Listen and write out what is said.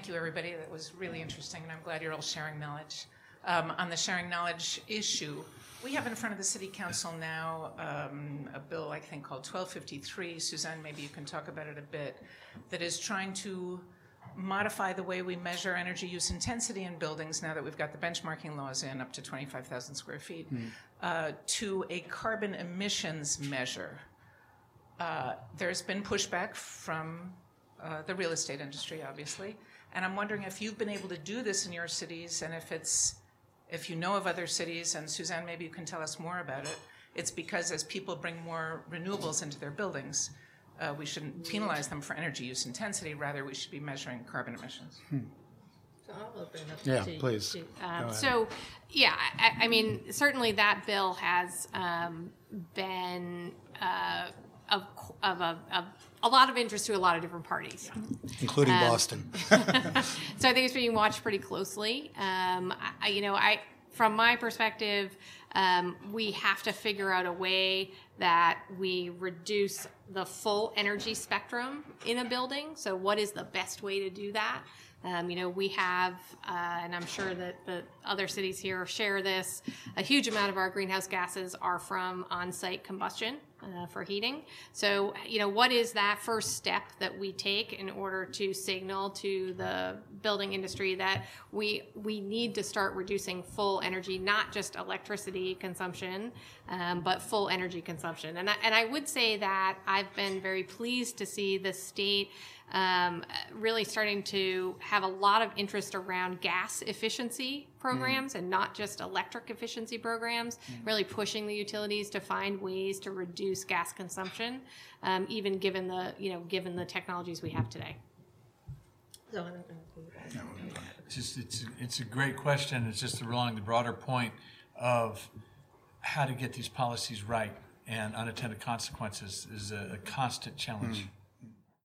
thank you, everybody. That was really interesting, and I'm glad you're all sharing knowledge. Um, on the sharing knowledge issue, we have in front of the City Council now um, a bill, I think, called 1253. Suzanne, maybe you can talk about it a bit, that is trying to modify the way we measure energy use intensity in buildings now that we've got the benchmarking laws in up to 25,000 square feet uh, to a carbon emissions measure. Uh, there's been pushback from uh, the real estate industry, obviously, and I'm wondering if you've been able to do this in your cities, and if it's if you know of other cities, and Suzanne, maybe you can tell us more about it. It's because as people bring more renewables into their buildings, uh, we shouldn't penalize them for energy use intensity. Rather, we should be measuring carbon emissions. So I'll open up Yeah, to- please. to- Um, so, yeah, I, I mean, certainly that bill has um, been of, a, of a lot of interest to a lot of different parties. including Um, Boston. So I think it's being watched pretty closely. Um, I- you know, I from my perspective, um, we have to figure out a way that we reduce the full energy spectrum in a building. So, what is the best way to do that? Um, you know, we have, uh, and I'm sure that the other cities here share this. A huge amount of our greenhouse gases are from on-site combustion uh, for heating. So, you know, what is that first step that we take in order to signal to the building industry that we we need to start reducing full energy, not just electricity consumption, um, but full energy consumption? And I, and I would say that I've been very pleased to see the state um, really starting to have a lot of interest around gas efficiency programs and not just electric efficiency programs, really pushing the utilities to find ways to reduce gas consumption, um, even given the you know given the technologies we have today. So I don't know if you guys- It's just, it's, it's a great question. It's just along the broader point of how to get these policies right and unintended consequences is a, a constant challenge. Hmm.